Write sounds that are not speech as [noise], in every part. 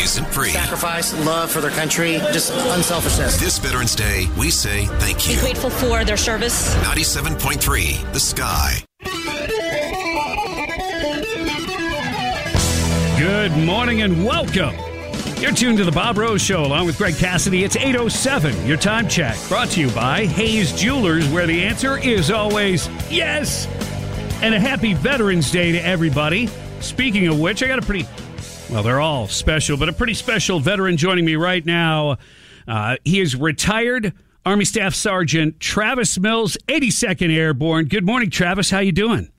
isn't free. Sacrifice, love for their country, just unselfishness. This Veterans Day, we say thank you. Be grateful for their service. 97.3, The Sky. Good morning and welcome. You're tuned to the Bob Rose Show along with Greg Cassidy. It's 807, your time check. Brought to you by Hayes Jewelers, where the answer is always yes. And a happy Veterans Day to everybody. Speaking of which, I got a pretty, well, they're all special, but a pretty special veteran joining me right now. Uh, he is retired Army Staff Sergeant Travis Mills, 82nd Airborne. Good morning, Travis. How you doing?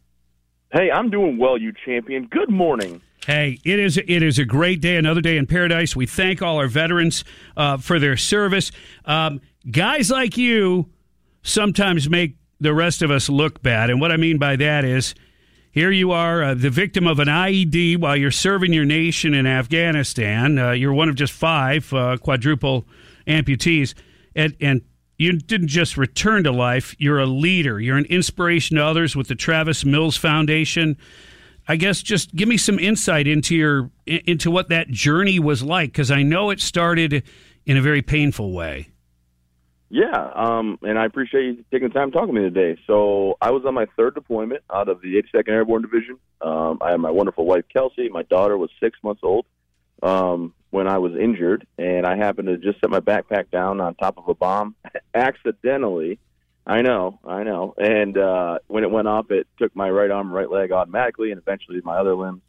Hey, I'm doing well, you champion. Good morning. Hey, it is it is a great day, another day in paradise. We thank all our veterans uh, for their service. Um, guys like you sometimes make the rest of us look bad, and what I mean by that is, here you are, uh, the victim of an IED while you're serving your nation in Afghanistan. Uh, you're one of just five uh, quadruple amputees, and and you didn't just return to life. You're a leader. You're an inspiration to others with the Travis Mills Foundation. I guess just give me some insight into your into what that journey was like because I know it started in a very painful way. Yeah, um, and I appreciate you taking the time to talk to me today. So I was on my third deployment out of the 82nd Airborne Division. Um, I had my wonderful wife Kelsey. My daughter was six months old um, when I was injured, and I happened to just set my backpack down on top of a bomb [laughs] accidentally. I know, I know. And uh, when it went off, it took my right arm, right leg automatically, and eventually my other limbs.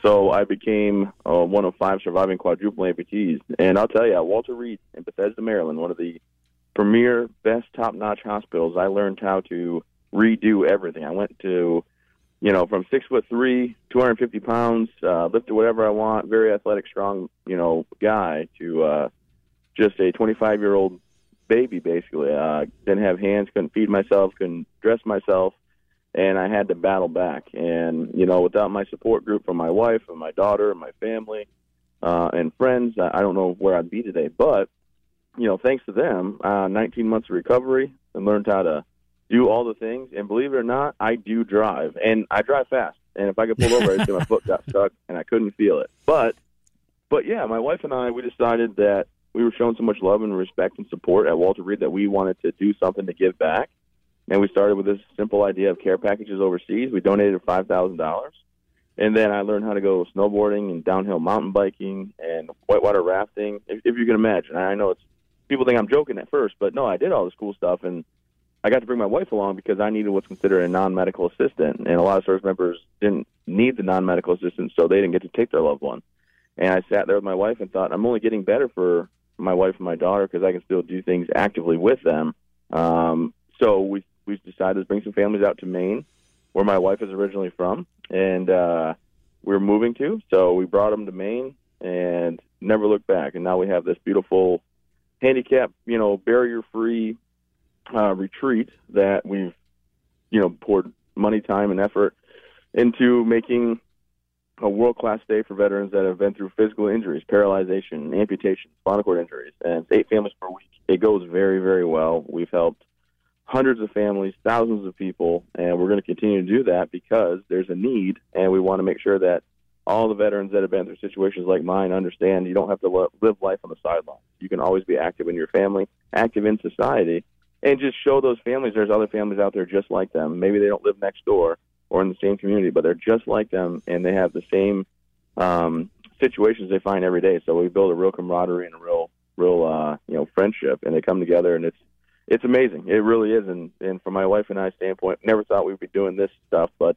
So I became uh, one of five surviving quadruple amputees. And I'll tell you, Walter Reed in Bethesda, Maryland, one of the premier, best, top-notch hospitals, I learned how to redo everything. I went to, you know, from six foot three, 250 pounds, uh, lifted whatever I want, very athletic, strong, you know, guy, to uh, just a 25 year old baby basically. Uh, didn't have hands, couldn't feed myself, couldn't dress myself, and I had to battle back. And you know, without my support group from my wife and my daughter and my family uh, and friends, I don't know where I'd be today. But you know, thanks to them, uh, 19 months of recovery and learned how to do all the things. And believe it or not, I do drive, and I drive fast. And if I could pull over, I'd say my [laughs] foot got stuck and I couldn't feel it. But, but yeah, my wife and I, we decided that we were shown so much love and respect and support at Walter Reed that we wanted to do something to give back. And we started with this simple idea of care packages overseas. We donated five thousand dollars, and then I learned how to go snowboarding and downhill mountain biking and whitewater rafting. If, if you can imagine, I know it's people think I'm joking at first, but no, I did all this cool stuff, and I got to bring my wife along because I needed what's considered a non-medical assistant, and a lot of service members didn't need the non-medical assistant, so they didn't get to take their loved one. And I sat there with my wife and thought, I'm only getting better for my wife and my daughter because I can still do things actively with them. Um, so we we decided to bring some families out to Maine, where my wife is originally from, and uh, we're moving to. So we brought them to Maine and never looked back. And now we have this beautiful handicap, you know, barrier-free uh, retreat that we've, you know, poured money, time, and effort into making a world class day for veterans that have been through physical injuries, paralyzation, amputation, spinal cord injuries, and eight families per week. It goes very, very well. We've helped hundreds of families, thousands of people, and we're going to continue to do that because there's a need, and we want to make sure that all the veterans that have been through situations like mine understand you don't have to live life on the sidelines. You can always be active in your family, active in society, and just show those families there's other families out there just like them. Maybe they don't live next door, or in the same community, but they're just like them and they have the same um, situations they find every day. So we build a real camaraderie and a real, real, uh, you know, friendship, and they come together, and it's it's amazing. It really is. And and from my wife and I standpoint, never thought we'd be doing this stuff, but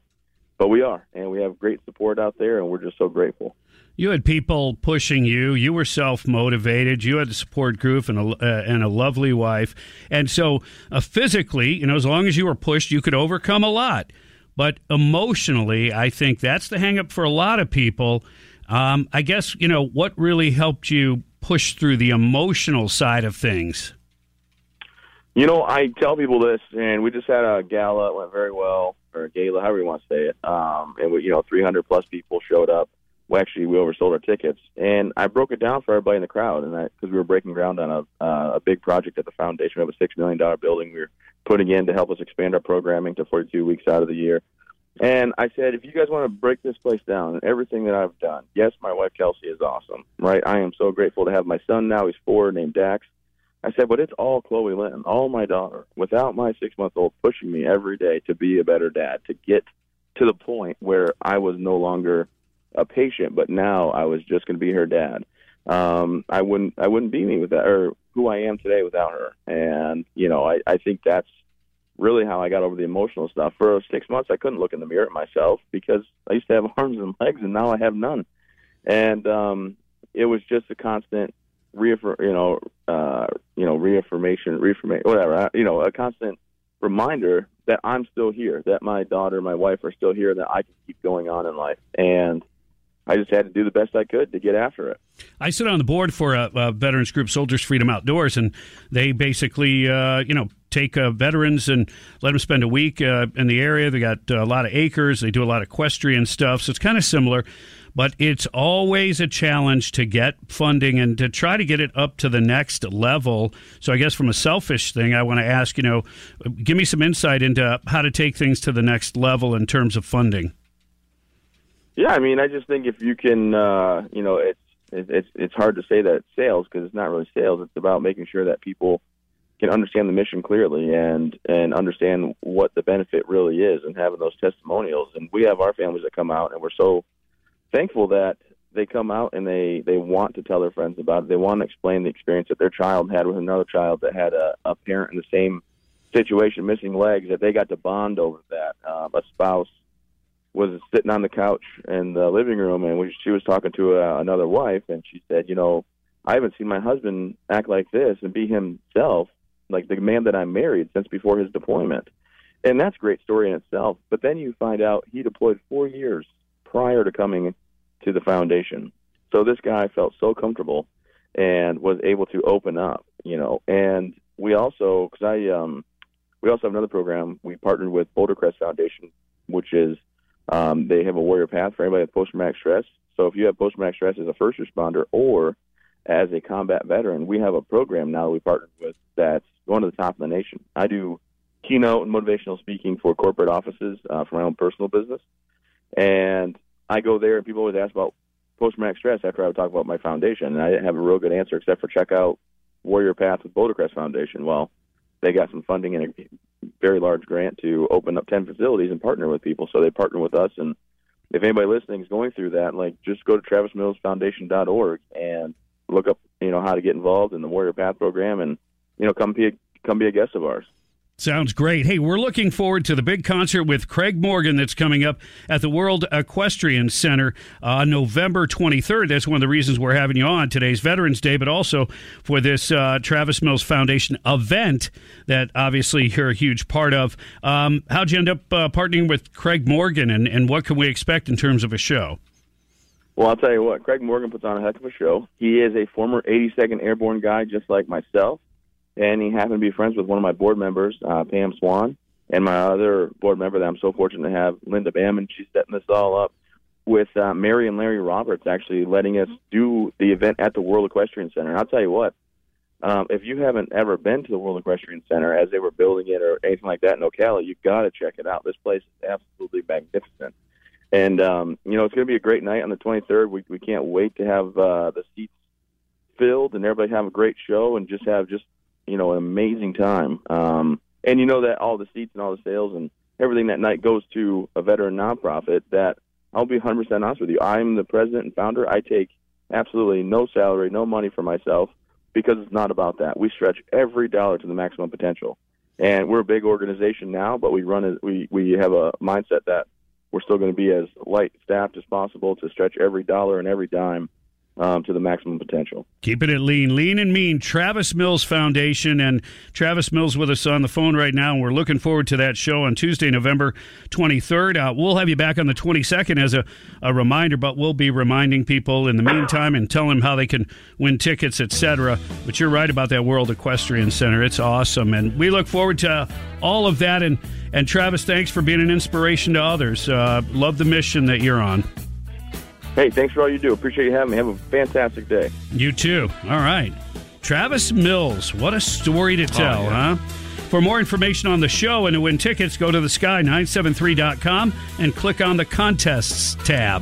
but we are, and we have great support out there, and we're just so grateful. You had people pushing you. You were self motivated. You had a support group and a, uh, and a lovely wife. And so, uh, physically, you know, as long as you were pushed, you could overcome a lot. But emotionally, I think that's the hangup for a lot of people. Um, I guess, you know, what really helped you push through the emotional side of things? You know, I tell people this, and we just had a gala. It went very well, or a gala, however you want to say it. Um, and we, you know, 300 plus people showed up. We actually, we oversold our tickets, and I broke it down for everybody in the crowd, and because we were breaking ground on a uh, a big project at the foundation. of a six million dollar building we were putting in to help us expand our programming to 42 weeks out of the year. And I said, if you guys want to break this place down and everything that I've done, yes, my wife Kelsey is awesome, right? I am so grateful to have my son now. He's four, named Dax. I said, but it's all Chloe Lynn, all my daughter, without my six month old pushing me every day to be a better dad, to get to the point where I was no longer a patient, but now I was just going to be her dad. Um, I wouldn't, I wouldn't be me without, or who I am today without her. And you know, I, I think that's really how I got over the emotional stuff. For six months, I couldn't look in the mirror at myself because I used to have [laughs] arms and legs, and now I have none. And um, it was just a constant reaffirm, you know, uh, you know, reaffirmation, reaffirmation, whatever. You know, a constant reminder that I'm still here, that my daughter, my wife are still here, that I can keep going on in life. And I just had to do the best I could to get after it. I sit on the board for a, a veterans group, Soldiers Freedom Outdoors, and they basically, uh, you know, take uh, veterans and let them spend a week uh, in the area. They got uh, a lot of acres. They do a lot of equestrian stuff, so it's kind of similar. But it's always a challenge to get funding and to try to get it up to the next level. So I guess from a selfish thing, I want to ask, you know, give me some insight into how to take things to the next level in terms of funding. Yeah, I mean, I just think if you can, uh, you know, it's it's it's hard to say that it's sales because it's not really sales. It's about making sure that people can understand the mission clearly and and understand what the benefit really is, and having those testimonials. And we have our families that come out, and we're so thankful that they come out and they they want to tell their friends about it. They want to explain the experience that their child had with another child that had a, a parent in the same situation, missing legs, that they got to bond over that. Um, a spouse was sitting on the couch in the living room, and we, she was talking to uh, another wife, and she said, "You know, I haven't seen my husband act like this and be himself, like the man that I married since before his deployment." And that's a great story in itself. But then you find out he deployed four years prior to coming to the foundation. So this guy felt so comfortable and was able to open up, you know. And we also, because I, um, we also have another program. We partnered with Boulder Crest Foundation, which is um, they have a warrior path for anybody with post traumatic stress. So if you have post traumatic stress as a first responder or as a combat veteran, we have a program now that we partnered with that's going to the top of the nation. I do keynote and motivational speaking for corporate offices uh, for my own personal business, and I go there and people always ask about post traumatic stress after I would talk about my foundation, and I didn't have a real good answer except for check out Warrior Path with Boulder Crest Foundation. Well, they got some funding and a very large grant to open up 10 facilities and partner with people. So they partner with us. And if anybody listening is going through that, like just go to travismillsfoundation.org and look up, you know, how to get involved in the Warrior Path program and, you know, come be a, come be a guest of ours. Sounds great. Hey, we're looking forward to the big concert with Craig Morgan that's coming up at the World Equestrian Center on uh, November 23rd. That's one of the reasons we're having you on today's Veterans Day, but also for this uh, Travis Mills Foundation event that obviously you're a huge part of. Um, how'd you end up uh, partnering with Craig Morgan, and, and what can we expect in terms of a show? Well, I'll tell you what, Craig Morgan puts on a heck of a show. He is a former 82nd Airborne guy, just like myself and he happened to be friends with one of my board members, uh, Pam Swan, and my other board member that I'm so fortunate to have, Linda Bam, she's setting this all up with uh, Mary and Larry Roberts actually letting us do the event at the World Equestrian Center. And I'll tell you what, um, if you haven't ever been to the World Equestrian Center as they were building it or anything like that in Ocala, you've got to check it out. This place is absolutely magnificent. And, um, you know, it's going to be a great night on the 23rd. We, we can't wait to have uh, the seats filled and everybody have a great show and just have just you know, an amazing time. Um, and you know that all the seats and all the sales and everything that night goes to a veteran nonprofit that I'll be 100% honest with you. I'm the president and founder. I take absolutely no salary, no money for myself because it's not about that. We stretch every dollar to the maximum potential. And we're a big organization now, but we run it, we we have a mindset that we're still going to be as light staffed as possible to stretch every dollar and every dime um, to the maximum potential. Keeping it lean, lean and mean. Travis Mills Foundation and Travis Mills with us on the phone right now, and we're looking forward to that show on Tuesday, November 23rd. Uh, we'll have you back on the 22nd as a, a reminder, but we'll be reminding people in the meantime and tell them how they can win tickets, etc. But you're right about that World Equestrian Center; it's awesome, and we look forward to all of that. And and Travis, thanks for being an inspiration to others. Uh, love the mission that you're on. Hey, thanks for all you do. Appreciate you having me. Have a fantastic day. You too. All right. Travis Mills, what a story to oh, tell, oh, yeah. huh? For more information on the show and to win tickets, go to thesky973.com and click on the contests tab.